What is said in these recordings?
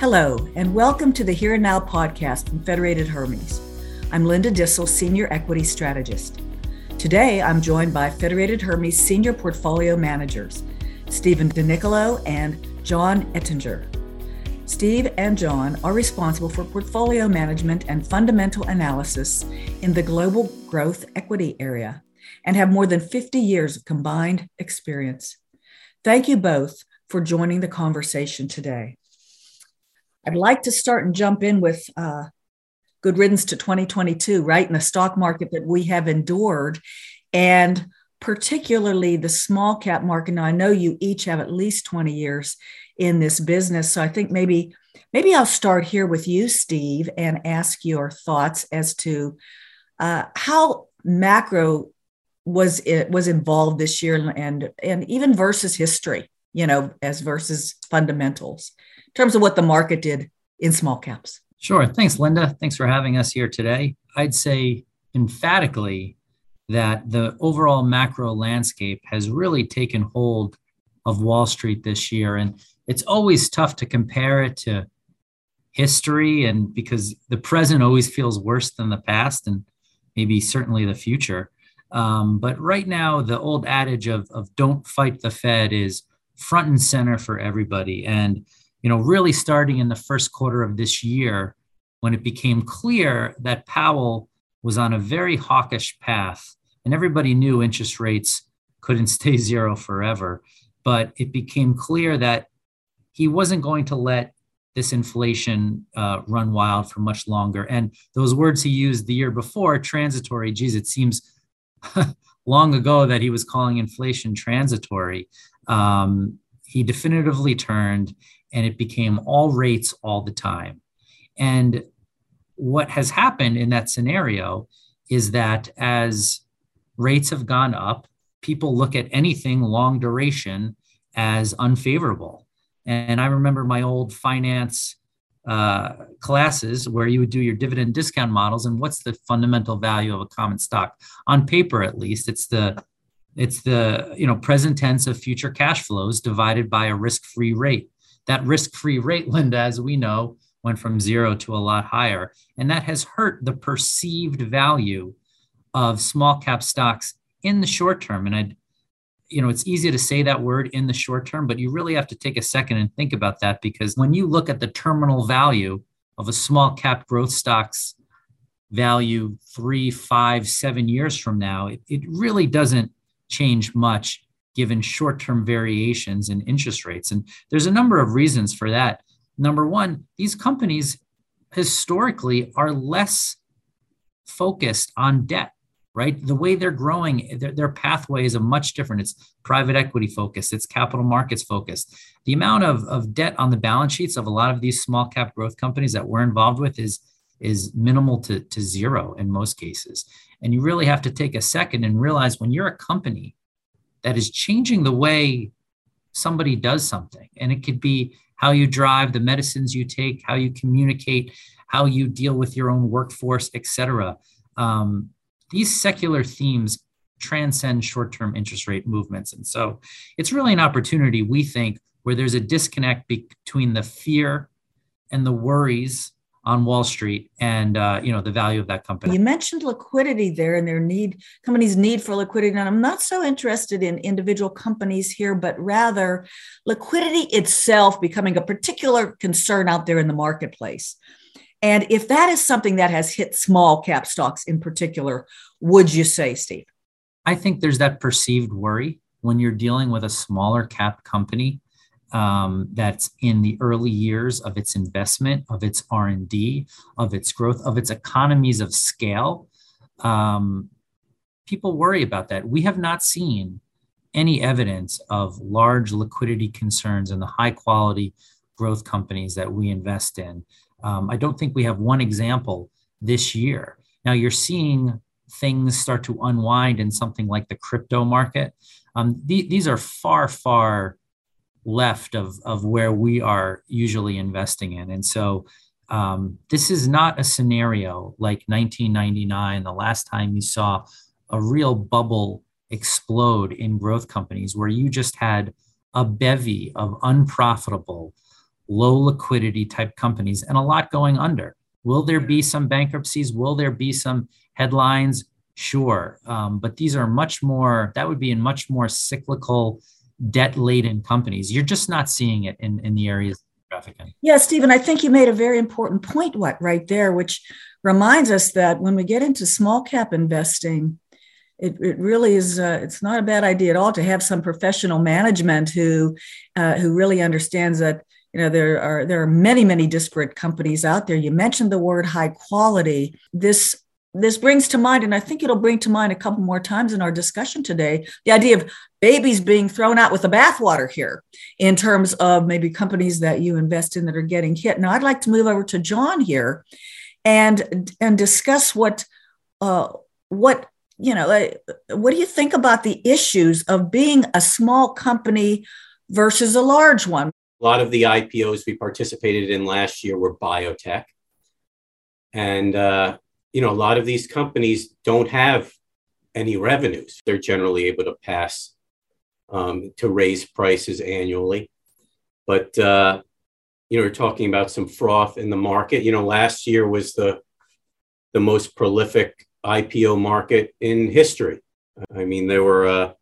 Hello, and welcome to the Here and Now podcast from Federated Hermes. I'm Linda Duessel, Senior Equity Strategist. Today, I'm joined by Federated Hermes Senior Portfolio Managers, Stephen DeNichilo and John Ettinger. Steve and John are responsible for portfolio management and fundamental analysis in the global growth equity area and have more than 50 years of combined experience. Thank you both for joining the conversation today. I'd like to start and jump in with uh, good riddance to 2022, right? In the stock market that we have endured, and particularly the small cap market. Now, I know you each have at least 20 years in this business, so I think maybe maybe I'll start here with you, Steve, and ask your thoughts as to uh, how macro was it was involved this year, and and even versus history, you know, as versus fundamentals terms of what the market did in small caps. Sure. Thanks, Linda. Thanks for having us here today. I'd say emphatically that the overall macro landscape has really taken hold of Wall Street this year. And it's always tough to compare it to history and because the present always feels worse than the past and maybe certainly the future. Um, but right now, the old adage of, of don't fight the Fed is front and center for everybody. And you know, really starting in the first quarter of this year when it became clear that Powell was on a very hawkish path and everybody knew interest rates couldn't stay zero forever. But it became clear that he wasn't going to let this inflation uh, run wild for much longer. And those words he used the year before, transitory, geez, it seems long ago that he was calling inflation transitory. Um, he definitively turned and it became all rates all the time. And what has happened in that scenario is that as rates have gone up, people look at anything long duration as unfavorable. And I remember my old finance uh, classes where you would do your dividend discount models and what's the fundamental value of a common stock on paper at least it's the it's the you know present tense of future cash flows divided by a risk-free rate that risk free rate, Linda, as we know, went from zero to a lot higher. And that has hurt the perceived value of small cap stocks in the short term. And I, you know, it's easy to say that word in the short term, but you really have to take a second and think about that because when you look at the terminal value of a small cap growth stock's value three, five, seven years from now, it, it really doesn't change much given short term variations in interest rates. And there's a number of reasons for that. Number one, these companies historically are less focused on debt right the way they're growing their, their pathway is a much different it's private equity focused it's capital markets focused the amount of, of debt on the balance sheets of a lot of these small cap growth companies that we're involved with is is minimal to, to zero in most cases and you really have to take a second and realize when you're a company that is changing the way somebody does something. And it could be how you drive, the medicines you take, how you communicate, how you deal with your own workforce, et cetera. Um, these secular themes transcend short term interest rate movements. And so it's really an opportunity, we think, where there's a disconnect between the fear and the worries on Wall Street and uh, you know the value of that company. You mentioned liquidity there and their need, companies' need for liquidity. And I'm not so interested in individual companies here, but rather liquidity itself becoming a particular concern out there in the marketplace. And if that is something that has hit small cap stocks in particular, would you say, Steve? I think there's that perceived worry when you're dealing with a smaller cap company um, that's in the early years of its investment, of its R and D, of its growth, of its economies of scale. Um, people worry about that. We have not seen any evidence of large liquidity concerns in the high quality growth companies that we invest in. Um, I don't think we have one example this year. Now you're seeing things start to unwind in something like the crypto market. Um, th- these are far, far left of, of where we are usually investing in. And so um, this is not a scenario like 1999, the last time you saw a real bubble explode in growth companies where you just had a bevy of unprofitable, low liquidity type companies and a lot going under. Will there be some bankruptcies? Will there be some headlines? Sure. Um, but these are much more, that would be in much more cyclical, debt laden companies. You're just not seeing it in, in the areas trafficking. Yeah, Stephen, I think you made a very important point what right there, which reminds us that when we get into small cap investing, it, it really is uh, it's not a bad idea at all to have some professional management who uh, who really understands that you know there are there are many many disparate companies out there you mentioned the word high quality this this brings to mind and i think it'll bring to mind a couple more times in our discussion today the idea of babies being thrown out with the bathwater here in terms of maybe companies that you invest in that are getting hit now i'd like to move over to john here and and discuss what uh, what you know, what do you think about the issues of being a small company versus a large one? A lot of the IPOs we participated in last year were biotech. And, uh, you know, a lot of these companies don't have any revenues. They're generally able to pass um, to raise prices annually. But, uh, you know, we're talking about some froth in the market. You know, last year was the the most prolific IPO market in history. I mean, there were uh,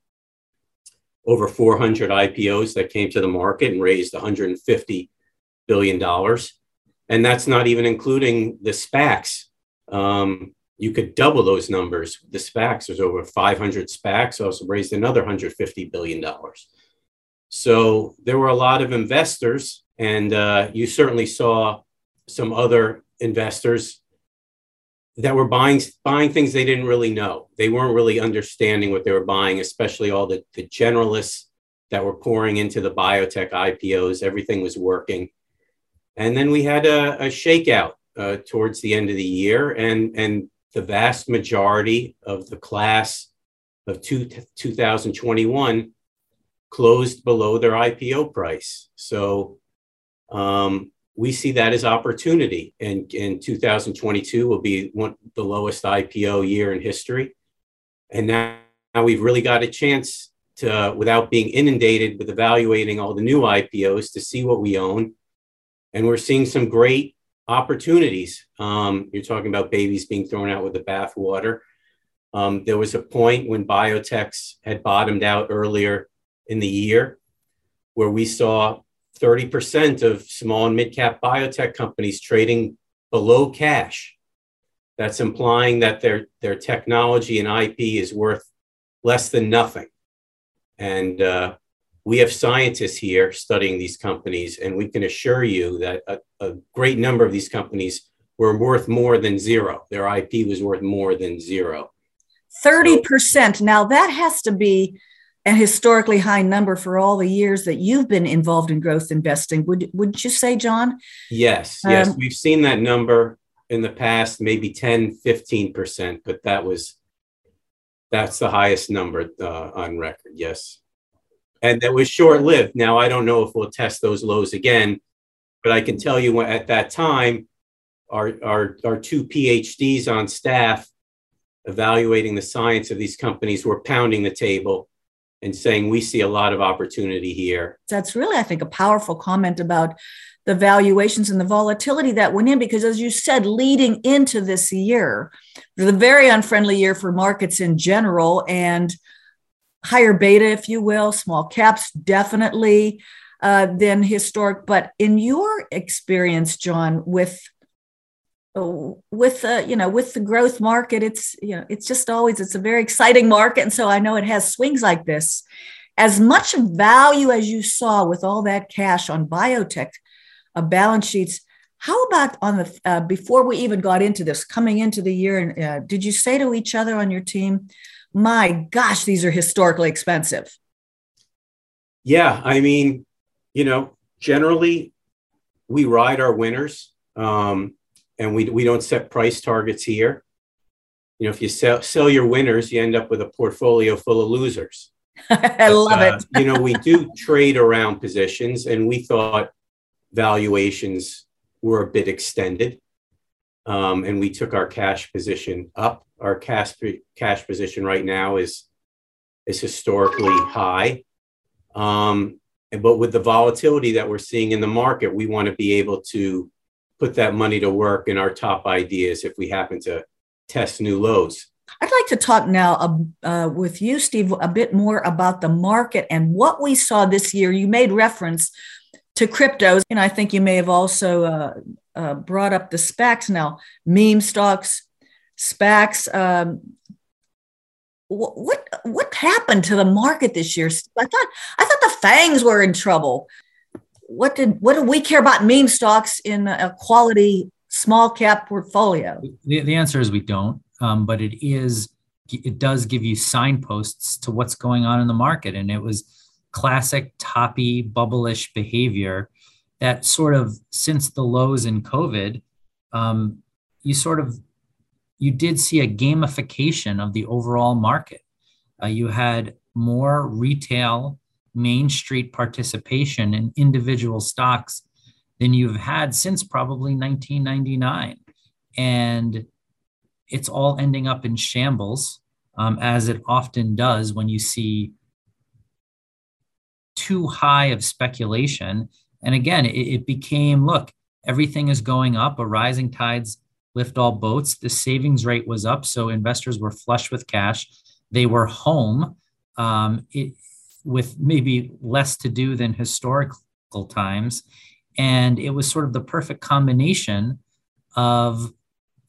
over 400 IPOs that came to the market and raised 150 billion dollars, and that's not even including the SPACs. Um, you could double those numbers. The SPACs, there's over 500 SPACs, also raised another 150 billion dollars. So there were a lot of investors, and uh, you certainly saw some other investors that were buying buying things they didn't really know. They weren't really understanding what they were buying, especially all the, the generalists that were pouring into the biotech IPOs. Everything was working. And then we had a, a shakeout uh, towards the end of the year, and, and the vast majority of the class of two, 2021 closed below their IPO price. So um, we see that as opportunity. And in 2022 will be one the lowest IPO year in history. And now, now we've really got a chance to, without being inundated with evaluating all the new IPOs, to see what we own. And we're seeing some great opportunities. Um, you're talking about babies being thrown out with the bathwater. Um, there was a point when biotechs had bottomed out earlier in the year where we saw 30% of small and mid cap biotech companies trading below cash. That's implying that their, their technology and IP is worth less than nothing. And uh, we have scientists here studying these companies, and we can assure you that a, a great number of these companies were worth more than zero. Their IP was worth more than zero. 30%. So, now that has to be a historically high number for all the years that you've been involved in growth investing. Would wouldn't you say, John? Yes, yes. Um, We've seen that number in the past, maybe 10, 15%, but that was that's the highest number uh, on record. Yes. And that was short lived. Now, I don't know if we'll test those lows again, but I can tell you at that time, our, our, our two PhDs on staff evaluating the science of these companies were pounding the table and saying we see a lot of opportunity here. That's really, I think, a powerful comment about the valuations and the volatility that went in, because as you said, leading into this year, the very unfriendly year for markets in general and higher beta, if you will, small caps definitely uh, than historic. But in your experience, John, with with uh, you know with the growth market it's you know it's just always it's a very exciting market and so i know it has swings like this as much value as you saw with all that cash on biotech uh, balance sheets how about on the uh, before we even got into this coming into the year and uh, did you say to each other on your team my gosh these are historically expensive yeah i mean you know generally we ride our winners um, and we, we don't set price targets here. You know, if you sell, sell your winners, you end up with a portfolio full of losers. I love uh, it. you know, we do trade around positions, and we thought valuations were a bit extended. Um, and we took our cash position up. Our cash cash position right now is is historically high, um, But with the volatility that we're seeing in the market, we want to be able to put that money to work in our top ideas if we happen to test new lows. I'd like to talk now uh, with you, Steve, a bit more about the market and what we saw this year. You made reference to cryptos, and I think you may have also uh, uh, brought up the SPACs now, meme stocks, SPACs. Um, what, what happened to the market this year? I thought I thought the Fangs were in trouble. What did what do we care about meme stocks in a quality small cap portfolio? The, the answer is we don't um, but it is it does give you signposts to what's going on in the market, and it was classic toppy bubblish behavior that sort of since the lows in COVID, um, you sort of you did see a gamification of the overall market. Uh, you had more retail main street participation in individual stocks than you've had since probably 1999 and it's all ending up in shambles, um, as it often does when you see too high of speculation. And again, it, it became look, everything is going up, a rising tides lift all boats. The savings rate was up, so investors were flush with cash. They were home um, it, with maybe less to do than historical times. And it was sort of the perfect combination of,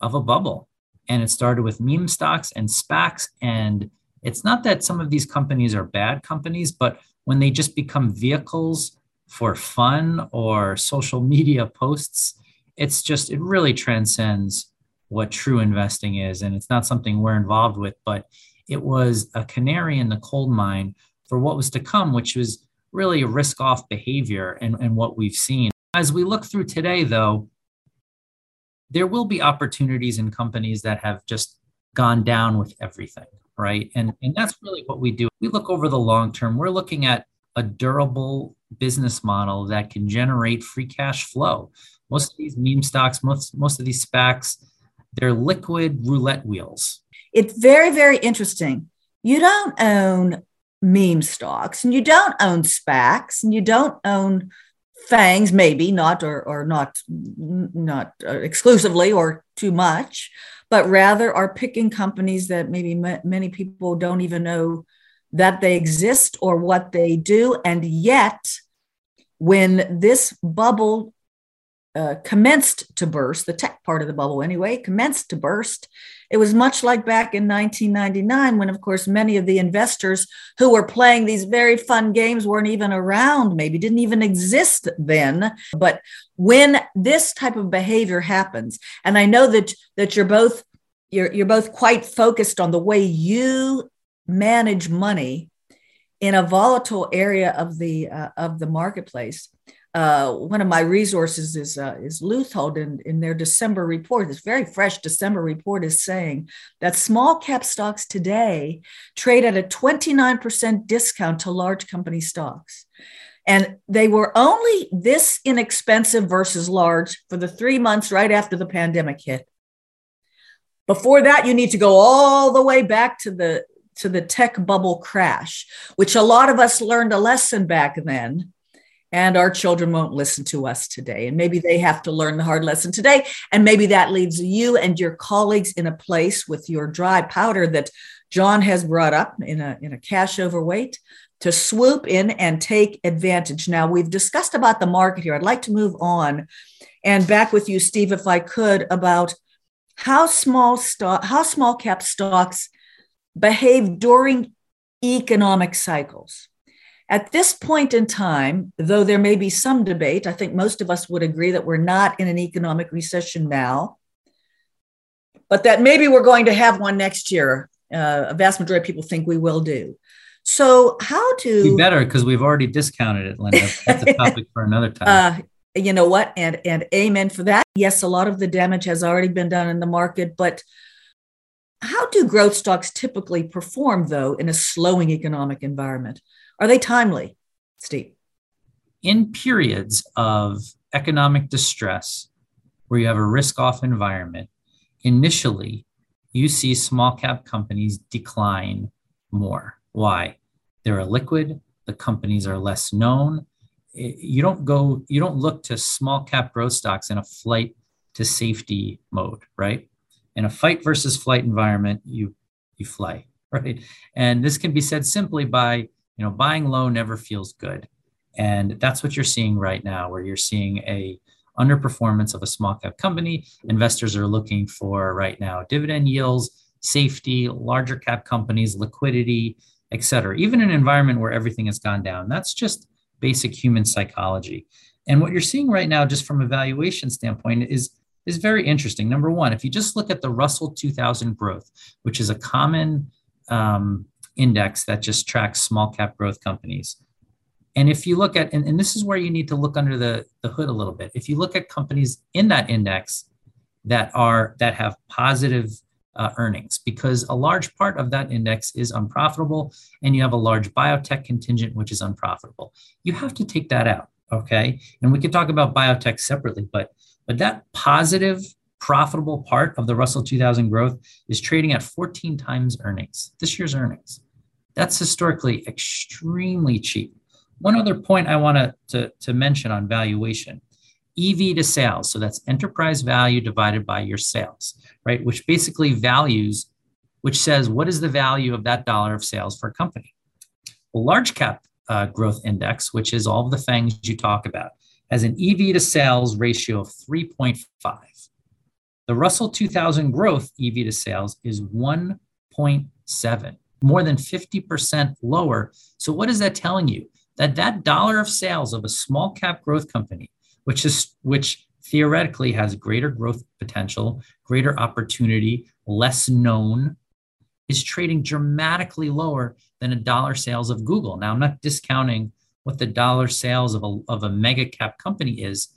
of a bubble and it started with meme stocks and SPACs. And it's not that some of these companies are bad companies, but when they just become vehicles for fun or social media posts, it's just, it really transcends what true investing is. And it's not something we're involved with, but it was a canary in the coal mine for what was to come, which was really a risk off behavior and, and what we've seen. As we look through today, though, there will be opportunities in companies that have just gone down with everything, right? And, and that's really what we do. We look over the long term. We're looking at a durable business model that can generate free cash flow. Most of these meme stocks, most, most of these SPACs, they're liquid roulette wheels. It's very, very interesting. You don't own meme stocks and you don't own SPACs and you don't own fangs maybe not or, or not not uh, exclusively or too much but rather are picking companies that maybe many people don't even know that they exist or what they do and yet when this bubble uh, commenced to burst the tech part of the bubble anyway commenced to burst it was much like back in 1999 when, of course, many of the investors who were playing these very fun games weren't even around, maybe didn't even exist then. But when this type of behavior happens, and I know that that you're both you're you're both quite focused on the way you manage money in a volatile area of the uh, of the marketplace uh, one of my resources is uh, is Leuthold in, in their December report. This very fresh December report is saying that small cap stocks today trade at a 29% discount to large company stocks. And they were only this inexpensive versus large for the three months right after the pandemic hit. Before that, you need to go all the way back to the to the tech bubble crash, which a lot of us learned a lesson back then and our children won't listen to us today. And maybe they have to learn the hard lesson today. And maybe that leaves you and your colleagues in a place with your dry powder that John has brought up in a, in a cash overweight to swoop in and take advantage. Now, we've discussed about the market here. I'd like to move on and back with you, Steve, if I could, about how small stock, how small cap stocks behave during economic cycles. At this point in time, though there may be some debate, I think most of us would agree that we're not in an economic recession now, but that maybe we're going to have one next year. Uh, a vast majority of people think we will do. So, how to be better because we've already discounted it, Linda. That's a topic for another time. Uh, you know what? And and amen for that. Yes, a lot of the damage has already been done in the market, but how do growth stocks typically perform though in a slowing economic environment? Are they timely, Steve? In periods of economic distress, where you have a risk off environment, initially you see small cap companies decline more. Why? They're illiquid, the companies are less known, you don't go, you don't look to small cap growth stocks in a flight to safety mode, right? In a fight versus flight environment, you you fly, right? And this can be said simply by, you know, buying low never feels good. And that's what you're seeing right now, where you're seeing a underperformance of a small cap company. Investors are looking for right now dividend yields, safety, larger cap companies, liquidity, et cetera, even an environment where everything has gone down. That's just basic human psychology. And what you're seeing right now, just from a valuation standpoint, is, is very interesting. Number one, if you just look at the Russell 2000 growth, which is a common um, index that just tracks small cap growth companies. And if you look at, and, and this is where you need to look under the, the hood a little bit. If you look at companies in that index that are that have positive uh, earnings because a large part of that index is unprofitable and you have a large biotech contingent which is unprofitable you have to take that out okay and we can talk about biotech separately but but that positive profitable part of the russell 2000 growth is trading at 14 times earnings this year's earnings that's historically extremely cheap one other point i want to, to mention on valuation EV to sales. So that's enterprise value divided by your sales, right? Which basically values, which says what is the value of that dollar of sales for a company. A large cap uh, growth index, which is all of the things you talk about, has an EV to sales ratio of 3.5. The Russell 2000 growth EV to sales is 1.7, more than 50% lower. So what is that telling you? That that dollar of sales of a small cap growth company which is which theoretically has greater growth potential, greater opportunity, less known, is trading dramatically lower than a dollar sales of Google. Now, I'm not discounting what the dollar sales of a, of a mega cap company is,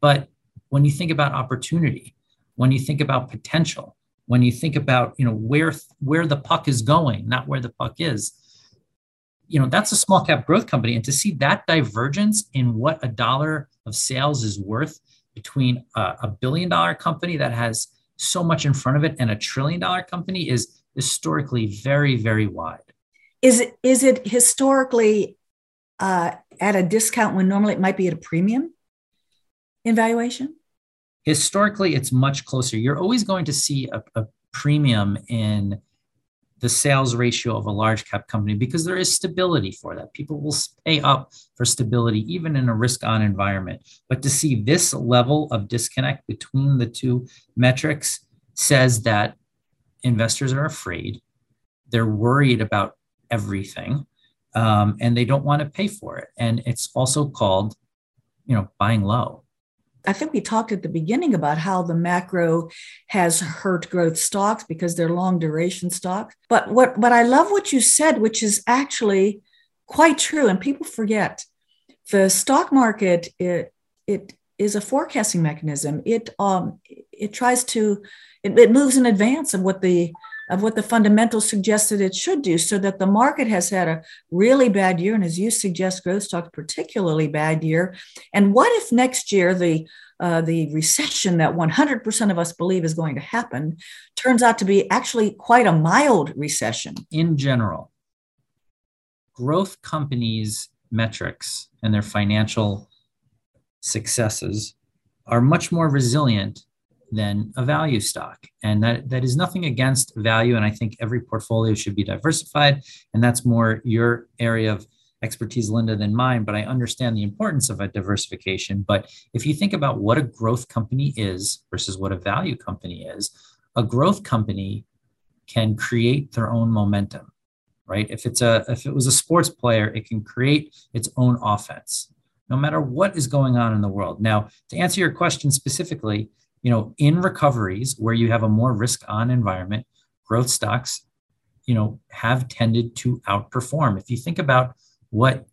but when you think about opportunity, when you think about potential, when you think about you know where where the puck is going, not where the puck is, you know that's a small cap growth company. And to see that divergence in what a dollar of sales is worth between a, a billion dollar company that has so much in front of it and a trillion dollar company is historically very very wide. Is it is it historically uh, at a discount when normally it might be at a premium in valuation historically it's much closer you're always going to see a, a premium in the sales ratio of a large cap company because there is stability for that. People will pay up for stability even in a risk on environment. But to see this level of disconnect between the two metrics says that investors are afraid, they're worried about everything, um, and they don't want to pay for it. And it's also called, you know, buying low. I think we talked at the beginning about how the macro has hurt growth stocks because they're long duration stocks. But what but I love what you said, which is actually quite true, and people forget the stock market. It it is a forecasting mechanism. It um it tries to it, it moves in advance of what the of what the fundamentals suggested it should do, so that the market has had a really bad year, and as you suggest, growth stocks particularly bad year. And what if next year the uh, the recession that 100% of us believe is going to happen turns out to be actually quite a mild recession? In general, growth companies' metrics and their financial successes are much more resilient than a value stock. And that, that is nothing against value. And I think every portfolio should be diversified. And that's more your area of expertise, Linda, than mine, but I understand the importance of a diversification. But if you think about what a growth company is versus what a value company is, a growth company can create their own momentum right if it's a if it was a sports player it can create its own offense no matter what is going on in the world now to answer your question specifically you know, in recoveries where you have a more risk on environment, growth stocks, you know, have tended to outperform. If you think about what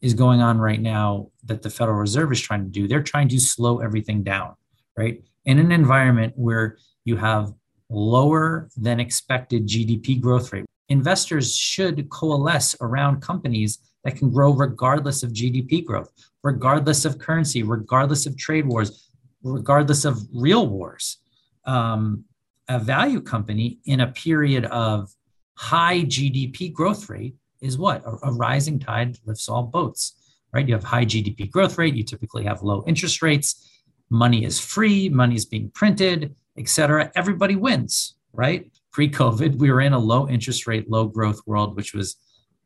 is going on right now that the Federal Reserve is trying to do, they're trying to slow everything down, right? In an environment where you have lower than expected GDP growth rate, investors should coalesce around companies that can grow regardless of GDP growth, regardless of currency, regardless of trade wars, regardless of real wars. Um, a value company in a period of high GDP growth rate is what? A, a rising tide lifts all boats, right? You have high GDP growth rate, you typically have low interest rates, money is free, money is being printed, et cetera. Everybody wins, right? Pre-COVID, we were in a low interest rate, low growth world, which was,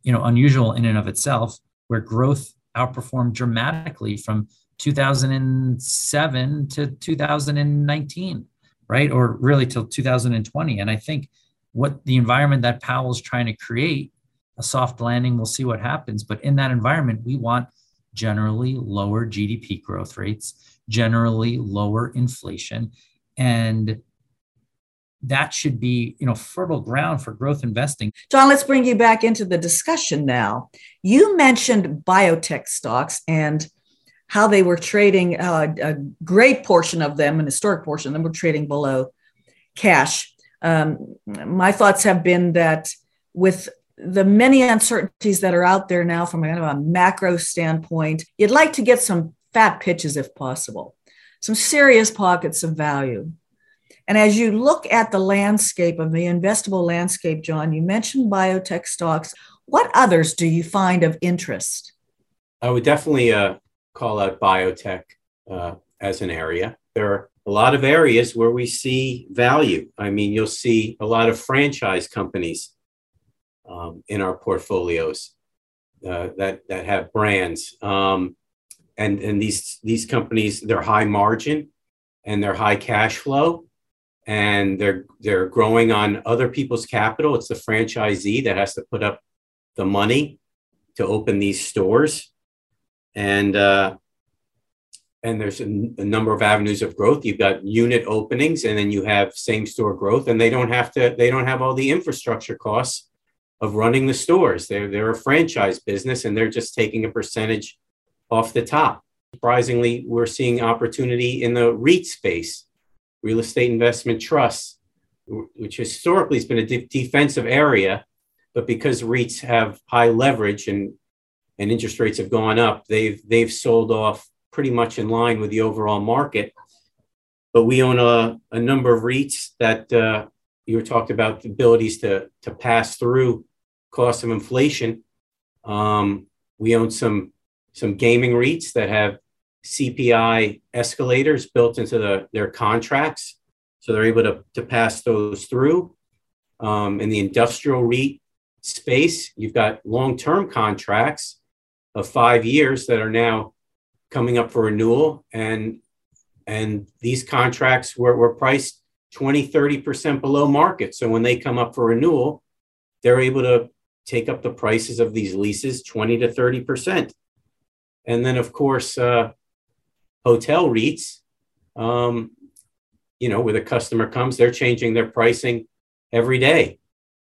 you know, unusual in and of itself, where growth outperformed dramatically from 2007 to 2019, right? Or really till 2020. And I think what the environment that Powell's trying to create, a soft landing, we'll see what happens. But in that environment, we want generally lower GDP growth rates, generally lower inflation. And that should be you know fertile ground for growth investing john let's bring you back into the discussion now you mentioned biotech stocks and how they were trading uh, a great portion of them an historic portion of them were trading below cash um, my thoughts have been that with the many uncertainties that are out there now from kind of a macro standpoint you'd like to get some fat pitches if possible some serious pockets of value and as you look at the landscape of the investable landscape, John, you mentioned biotech stocks. What others do you find of interest? I would definitely uh, call out biotech uh, as an area. There are a lot of areas where we see value. I mean, you'll see a lot of franchise companies um, in our portfolios uh, that that have brands, um, and and these these companies they're high margin and they're high cash flow, and they're they're growing on other people's capital. It's the franchisee that has to put up the money to open these stores, and uh, and there's a, a number of avenues of growth. You've got unit openings, and then you have same store growth, and they don't have to they don't have all the infrastructure costs of running the stores. They're they're a franchise business, and they're just taking a percentage off the top. Surprisingly, we're seeing opportunity in the REIT space real estate investment trusts, which historically has been a de- defensive area, but because REITs have high leverage and and interest rates have gone up, they've they've sold off pretty much in line with the overall market. But we own a, a number of REITs that uh, you were talking about the abilities to to pass through cost of inflation. Um, we own some some gaming REITs that have CPI escalators built into the, their contracts. So they're able to, to pass those through. Um, in the industrial REIT space, you've got long term contracts of five years that are now coming up for renewal. And, and these contracts were, were priced 20, 30% below market. So when they come up for renewal, they're able to take up the prices of these leases 20 to 30%. And then, of course, uh, hotel REITs, um, you know, where the customer comes, they're changing their pricing every day,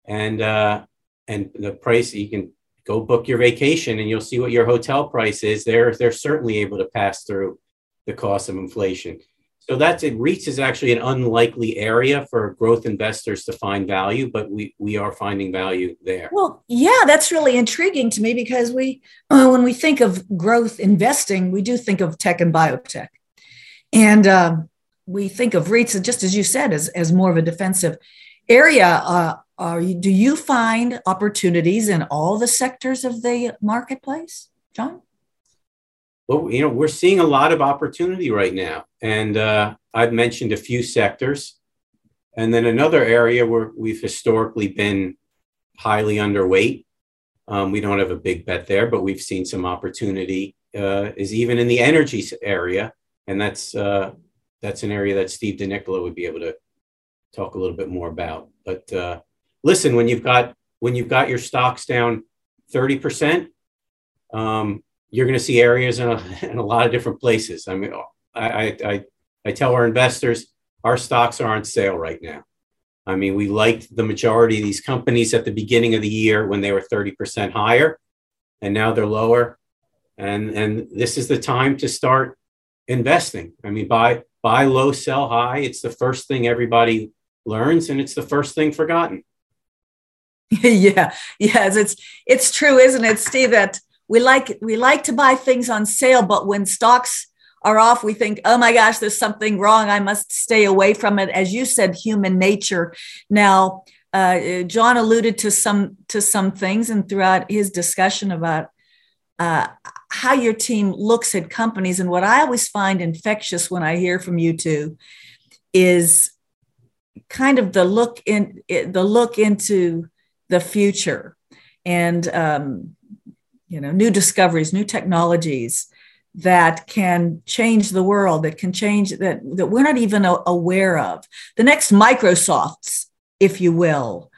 and uh, and the price you can go book your vacation and you'll see what your hotel price is. They're they're certainly able to pass through the cost of inflation. So that's it. REITs is actually an unlikely area for growth investors to find value, but we we are finding value there. Well, yeah, that's really intriguing to me because we, uh, when we think of growth investing, we do think of tech and biotech, and um, we think of REITs, just as you said, as as more of a defensive area. Uh, are you, do you find opportunities in all the sectors of the marketplace, John? well, you know, we're seeing a lot of opportunity right now. And uh, I've mentioned a few sectors. And then another area where we've historically been highly underweight. Um, we don't have a big bet there, but we've seen some opportunity uh, is even in the energy area. And that's, uh, that's an area that Steve DeNichilo would be able to talk a little bit more about. But uh, listen, when you've got when you've got your stocks down 30%, um, you're going to see areas in a, in a lot of different places. I mean, I, I, I tell our investors our stocks are on sale right now. I mean, we liked the majority of these companies at the beginning of the year when they were 30% higher, and now they're lower. And, and this is the time to start investing. I mean, buy, buy low, sell high. It's the first thing everybody learns, and it's the first thing forgotten. yeah, yes, it's it's true, isn't it, Steve? That we like we like to buy things on sale but when stocks are off we think oh my gosh there's something wrong i must stay away from it as you said human nature now uh, john alluded to some to some things and throughout his discussion about uh, how your team looks at companies. And what I always find infectious when I hear from you two is kind of the look in the look into the future. And um, you know new discoveries new technologies that can change the world that can change that that we're not even aware of. The next microsofts if you will.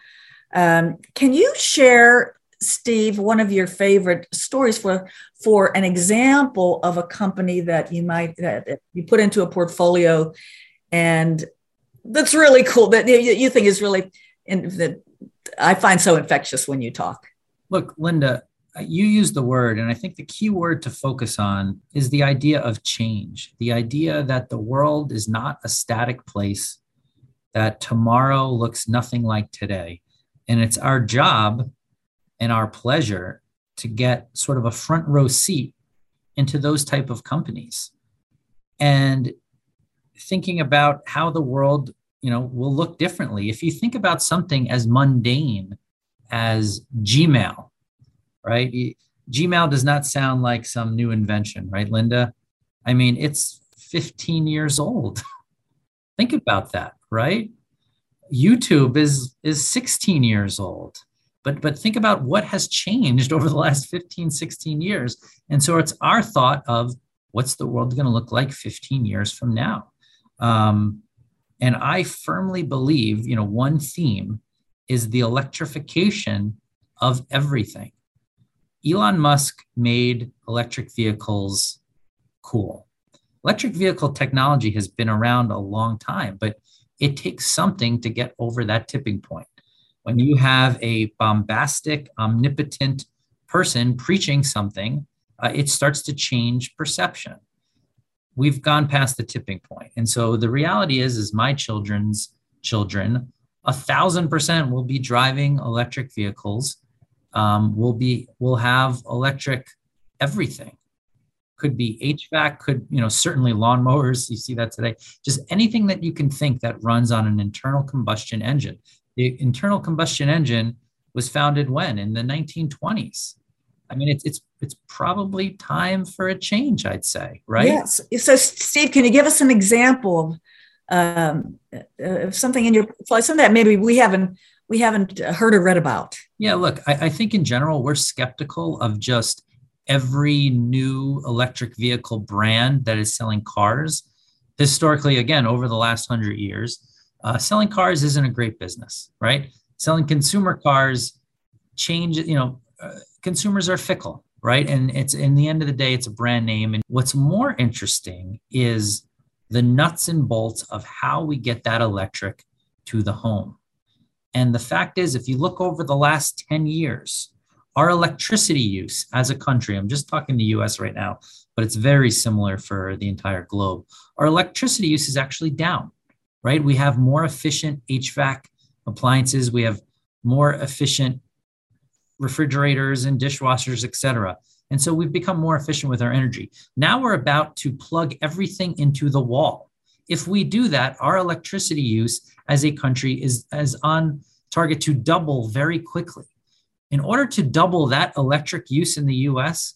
Um, can you share steve one of your favorite stories for for an example of a company that you might that you put into a portfolio and that's really cool that you think is really and that i find so infectious when you talk look linda you use the word, and I think the key word to focus on is the idea of change, the idea that the world is not a static place, that tomorrow looks nothing like today. And it's our job and our pleasure to get sort of a front row seat into those type of companies and thinking about how the world you know will look differently if you think about something as mundane as gmail right? Gmail does not sound like some new invention, right, Linda? I mean, it's 15 years old. Think about that, right? YouTube is is 16 years old. But but think about what has changed over the last 15, 16 years. And so it's our thought of what's the world going to look like 15 years from now. Um, and I firmly believe, you know, one theme is the electrification of everything. Elon Musk made electric vehicles cool. Electric vehicle technology has been around a long time, but it takes something to get over that tipping point. When you have a bombastic, omnipotent person preaching something, uh, it starts to change perception. We've gone past the tipping point. And so the reality is, is my children's children, a thousand percent will be driving electric vehicles um, will be will have electric everything. Could be hvac could you know certainly lawnmowers you see that today. Just anything that you can think that runs on an internal combustion engine. The internal combustion engine was founded when? In the 1920s i mean it's it's it's probably time for a change i'd say right yes so steve can you give us an example of um, of something in your something that maybe we haven't we haven't heard or read about? Yeah, look, I, I think in general, we're skeptical of just every new electric vehicle brand that is selling cars. Historically, again, over the last hundred years, uh, selling cars isn't a great business, right? Selling consumer cars change, you know, consumers are fickle, right? And it's in the end of the day, it's a brand name. And what's more interesting is the nuts and bolts of how we get that electric to the home. And the fact is, if you look over the last 10 years, our electricity use as a country, I'm just talking the US right now, but it's very similar for the entire globe. Our electricity use is actually down, right? We have more efficient HVAC appliances, we have more efficient refrigerators and dishwashers, et cetera. And so we've become more efficient with our energy. Now we're about to plug everything into the wall. If we do that, our electricity use as a country is, is on target to double very quickly. In order to double that electric use in the US,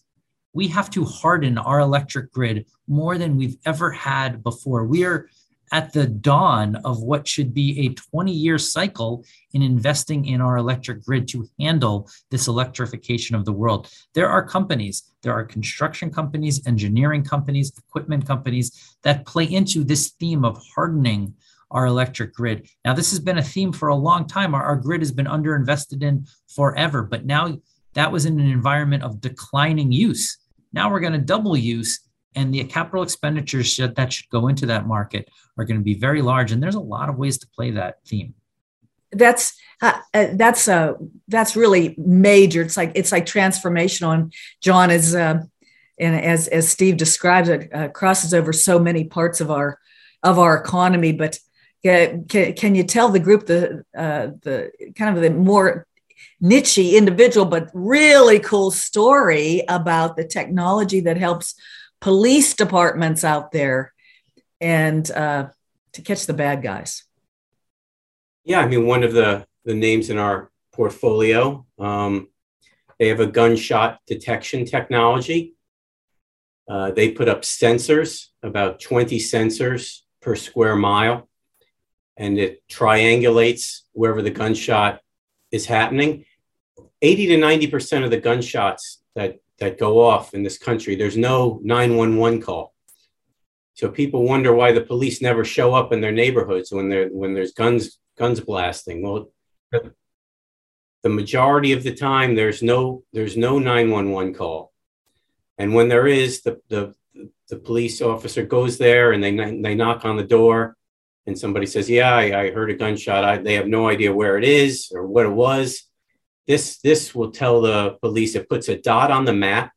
we have to harden our electric grid more than we've ever had before. We are at the dawn of what should be a 20 year cycle in investing in our electric grid to handle this electrification of the world. There are companies, there are construction companies, engineering companies, equipment companies that play into this theme of hardening our electric grid. Now, this has been a theme for a long time. Our, our grid has been underinvested in forever, but now that was in an environment of declining use. Now we're going to double use and the capital expenditures that should go into that market are going to be very large and there's a lot of ways to play that theme. That's uh, uh, that's uh that's really major. It's like it's like transformational and john is uh and as as steve describes it uh, crosses over so many parts of our of our economy but can, can you tell the group the uh, the kind of the more niche individual but really cool story about the technology that helps police departments out there and uh, to catch the bad guys. Yeah, I mean, one of the, the names in our portfolio um, They have a gunshot detection technology. Uh, they put up sensors, about 20 sensors per square mile, and it triangulates wherever the gunshot is happening. 80 to 90% of the gunshots that, that go off in this country, there's no 911 call. So people wonder why the police never show up in their neighborhoods when, when there's guns, guns blasting. Well, the majority of the time there's no there's no 911 call and when there is the the, the police officer goes there and they they knock on the door and somebody says yeah i, I heard a gunshot I, they have no idea where it is or what it was this this will tell the police it puts a dot on the map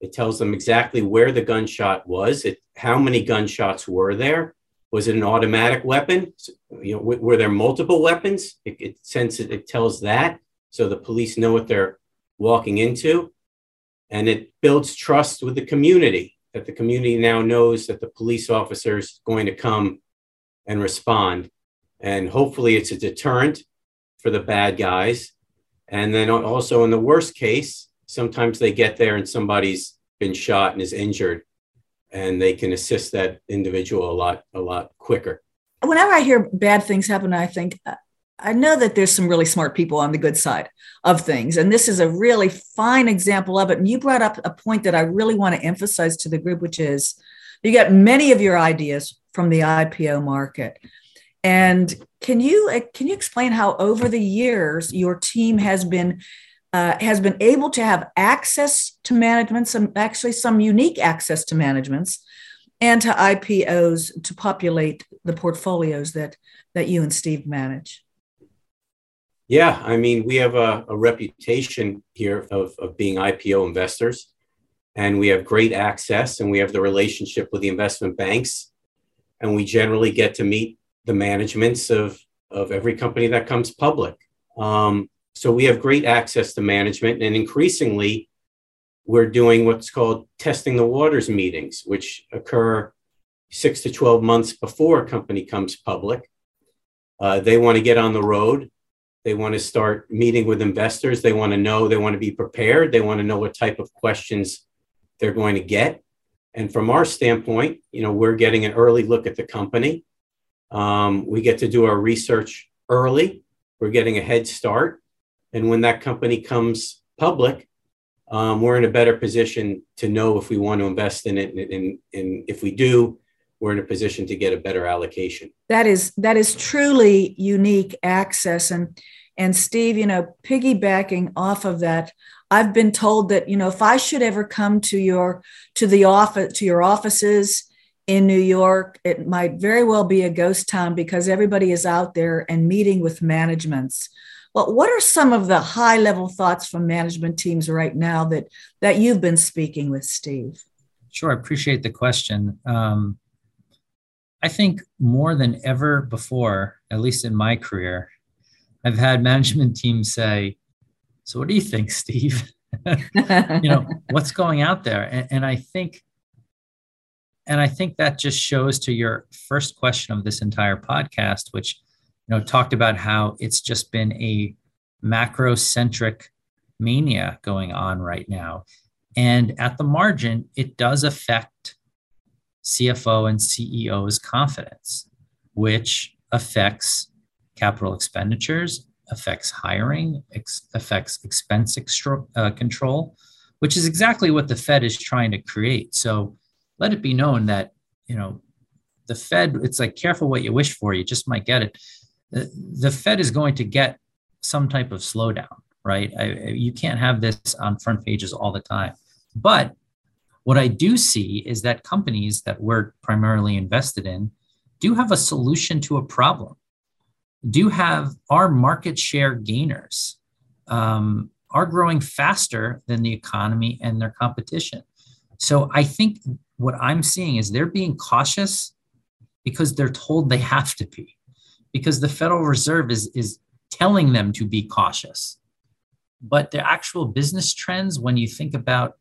it tells them exactly where the gunshot was it how many gunshots were there was it an automatic weapon? You know, w- were there multiple weapons? It, it sends it, it tells that so the police know what they're walking into, and it builds trust with the community that the community now knows that the police officer is going to come and respond, and hopefully it's a deterrent for the bad guys. And then also in the worst case, sometimes they get there and somebody's been shot and is injured and they can assist that individual a lot a lot quicker. Whenever i hear bad things happen i think uh, i know that there's some really smart people on the good side of things. And this is a really fine example of it. And you brought up a point that i really want to emphasize to the group which is you get many of your ideas from the ipo market and can you can you explain how over the years your team has been uh, has been able to have access to management, some actually some unique access to managements, and to IPOs to populate the portfolios that that you and Steve manage. Yeah, I mean, we have a, a reputation here of, of being IPO investors, and we have great access, and we have the relationship with the investment banks, and we generally get to meet the managements of of every company that comes public. Um, so we have great access to management, and increasingly, we're doing what's called testing the waters meetings, which occur six to 12 months before a company comes public. Uh, they want to get on the road. They want to start meeting with investors. They want to know, they want to be prepared. They want to know what type of questions they're going to get. And from our standpoint, you know, we're getting an early look at the company. Um, we get to do our research early. We're getting a head start. And when that company comes public, um, we're in a better position to know if we want to invest in it. And, and, and if we do, we're in a position to get a better allocation. That is that is truly unique access. And and Steve, you know, piggybacking off of that, I've been told that you know if I should ever come to your to the office to your offices in New York, it might very well be a ghost town because everybody is out there and meeting with managements. Well, what are some of the high level thoughts from management teams right now that that you've been speaking with, Steve? Sure, I appreciate the question. Um, I think more than ever before, at least in my career, I've had management teams say, "So, what do you think, Steve? you know, what's going out there?" And, and I think, and I think that just shows to your first question of this entire podcast, which you know, talked about how it's just been a macro-centric mania going on right now. And at the margin, it does affect CFO and CEO's confidence, which affects capital expenditures, affects hiring, ex- affects expense extra, uh, control, which is exactly what the Fed is trying to create. So let it be known that, you know, the Fed, it's like careful what you wish for, you just might get it the Fed is going to get some type of slowdown, right? I, you can't have this on front pages all the time. But what I do see is that companies that we're primarily invested in do have a solution to a problem, do have our market share gainers, um, are growing faster than the economy and their competition. So I think what I'm seeing is they're being cautious because they're told they have to be because the Federal Reserve is, is telling them to be cautious. But the actual business trends, when you think about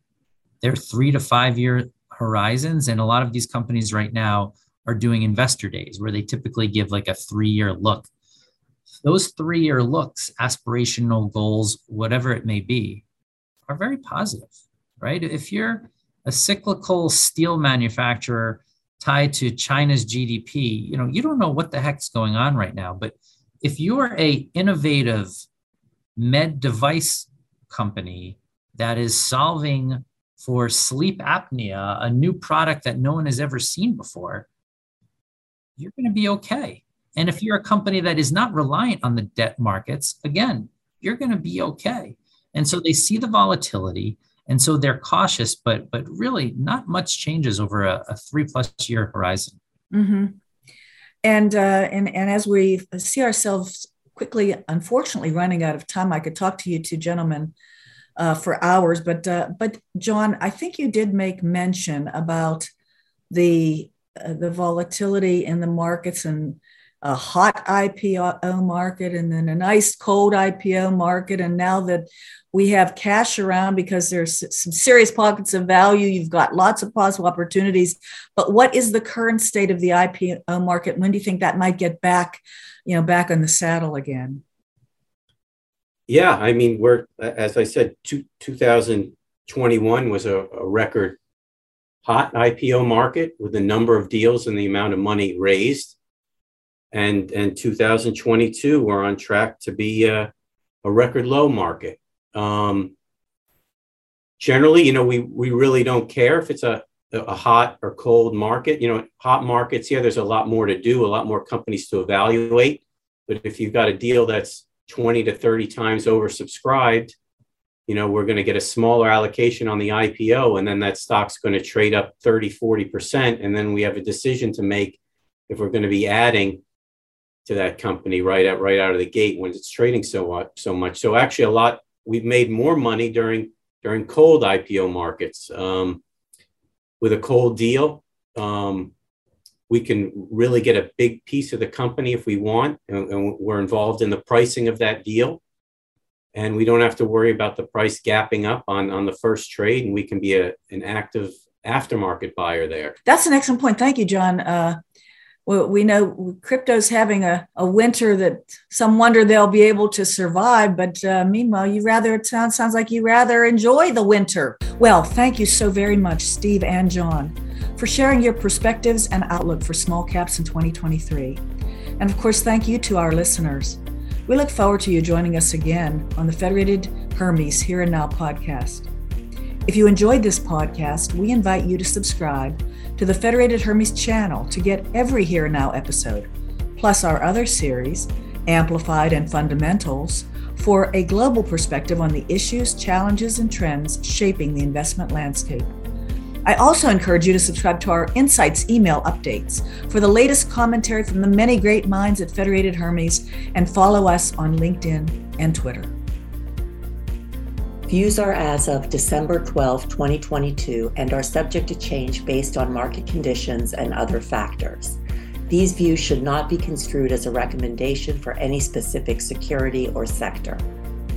their three to five year horizons, and a lot of these companies right now are doing investor days where they typically give like a three year look. Those three year looks, aspirational goals, whatever it may be, are very positive, right? If you're a cyclical steel manufacturer tied to China's GDP, you know, you don't know what the heck's going on right now. But if you're a innovative med device company that is solving for sleep apnea, a new product that no one has ever seen before, you're going to be okay. And if you're a company that is not reliant on the debt markets, again, you're going to be okay. And so they see the volatility, and so they're cautious, but but really not much changes over a, a three plus year horizon. Mm-hmm. And uh, and and as we see ourselves quickly, unfortunately, running out of time, I could talk to you two gentlemen uh, for hours, but uh, but John, I think you did make mention about the uh, the volatility in the markets and a hot IPO market and then a nice cold IPO market. And now that we have cash around because there's some serious pockets of value, you've got lots of possible opportunities. But what is the current state of the IPO market? When do you think that might get back, you know, back on the saddle again? Yeah, I mean, we're as I said, two, 2021 was a, a record hot IPO market with the number of deals and the amount of money raised. And, and 2022, we're on track to be a, a record low market. Um, generally, you know, we, we really don't care if it's a, a hot or cold market. You know, hot markets, yeah, there's a lot more to do, a lot more companies to evaluate. But if you've got a deal that's 20 to 30 times oversubscribed, you know, we're going to get a smaller allocation on the IPO, and then that stock's going to trade up 30, 40%. And then we have a decision to make if we're going to be adding to that company right out right out of the gate when it's trading so so much. So actually, a lot we've made more money during during cold IPO markets. Um, with a cold deal, um, we can really get a big piece of the company if we want, and, and we're involved in the pricing of that deal and we don't have to worry about the price gapping up on on the first trade and we can be a, an active aftermarket buyer there that's an excellent point thank you john uh, we know crypto's having a, a winter that some wonder they'll be able to survive but uh, meanwhile you rather it sounds, sounds like you rather enjoy the winter. Well thank you so very much steve and john for sharing your perspectives and outlook for small caps in 2023 and of course thank you to our listeners. We look forward to you joining us again on the Federated Hermes Here and Now podcast. If you enjoyed this podcast, we invite you to subscribe to the Federated Hermes channel to get every Here Now episode, plus our other series, Amplified and Fundamentals, for a global perspective on the issues, challenges, and trends shaping the investment landscape. I also encourage you to subscribe to our Insights email updates for the latest commentary from the many great minds at Federated Hermes and follow us on LinkedIn and Twitter. Views are as of December 12, 2022, and are subject to change based on market conditions and other factors. These views should not be construed as a recommendation for any specific security or sector.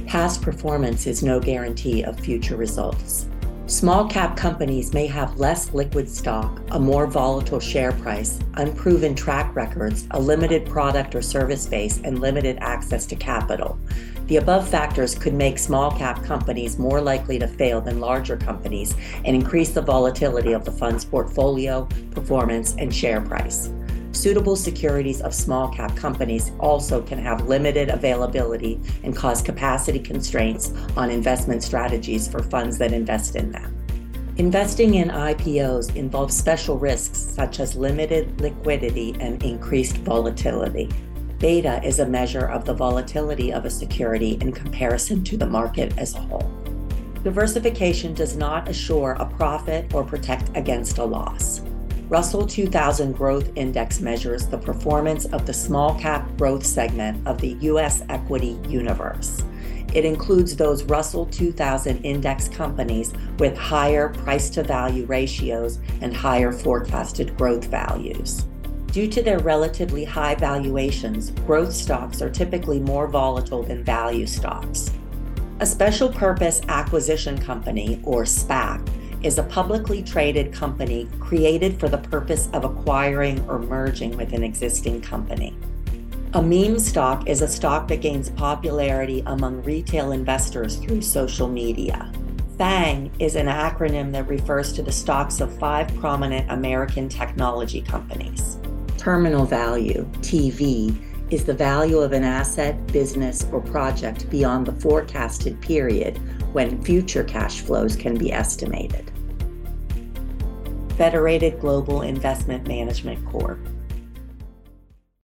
Past performance is no guarantee of future results. Small cap companies may have less liquid stock, a more volatile share price, unproven track records, a limited product or service base, and limited access to capital. The above factors could make small cap companies more likely to fail than larger companies and increase the volatility of the fund's portfolio, performance, and share price. Suitable securities of small cap companies also can have limited availability and cause capacity constraints on investment strategies for funds that invest in them. Investing in IPOs involves special risks such as limited liquidity and increased volatility. Beta is a measure of the volatility of a security in comparison to the market as a whole. Diversification does not assure a profit or protect against a loss. Russell 2000 Growth Index measures the performance of the small cap growth segment of the U.S. equity universe. It includes those Russell 2000 index companies with higher price to value ratios and higher forecasted growth values. Due to their relatively high valuations, growth stocks are typically more volatile than value stocks. A special purpose acquisition company, or SPAC, is a publicly traded company created for the purpose of acquiring or merging with an existing company. A meme stock is a stock that gains popularity among retail investors through social media. FANG is an acronym that refers to the stocks of five prominent American technology companies. Terminal value, TV, is the value of an asset, business, or project beyond the forecasted period when future cash flows can be estimated. Federated Global Investment Management Corp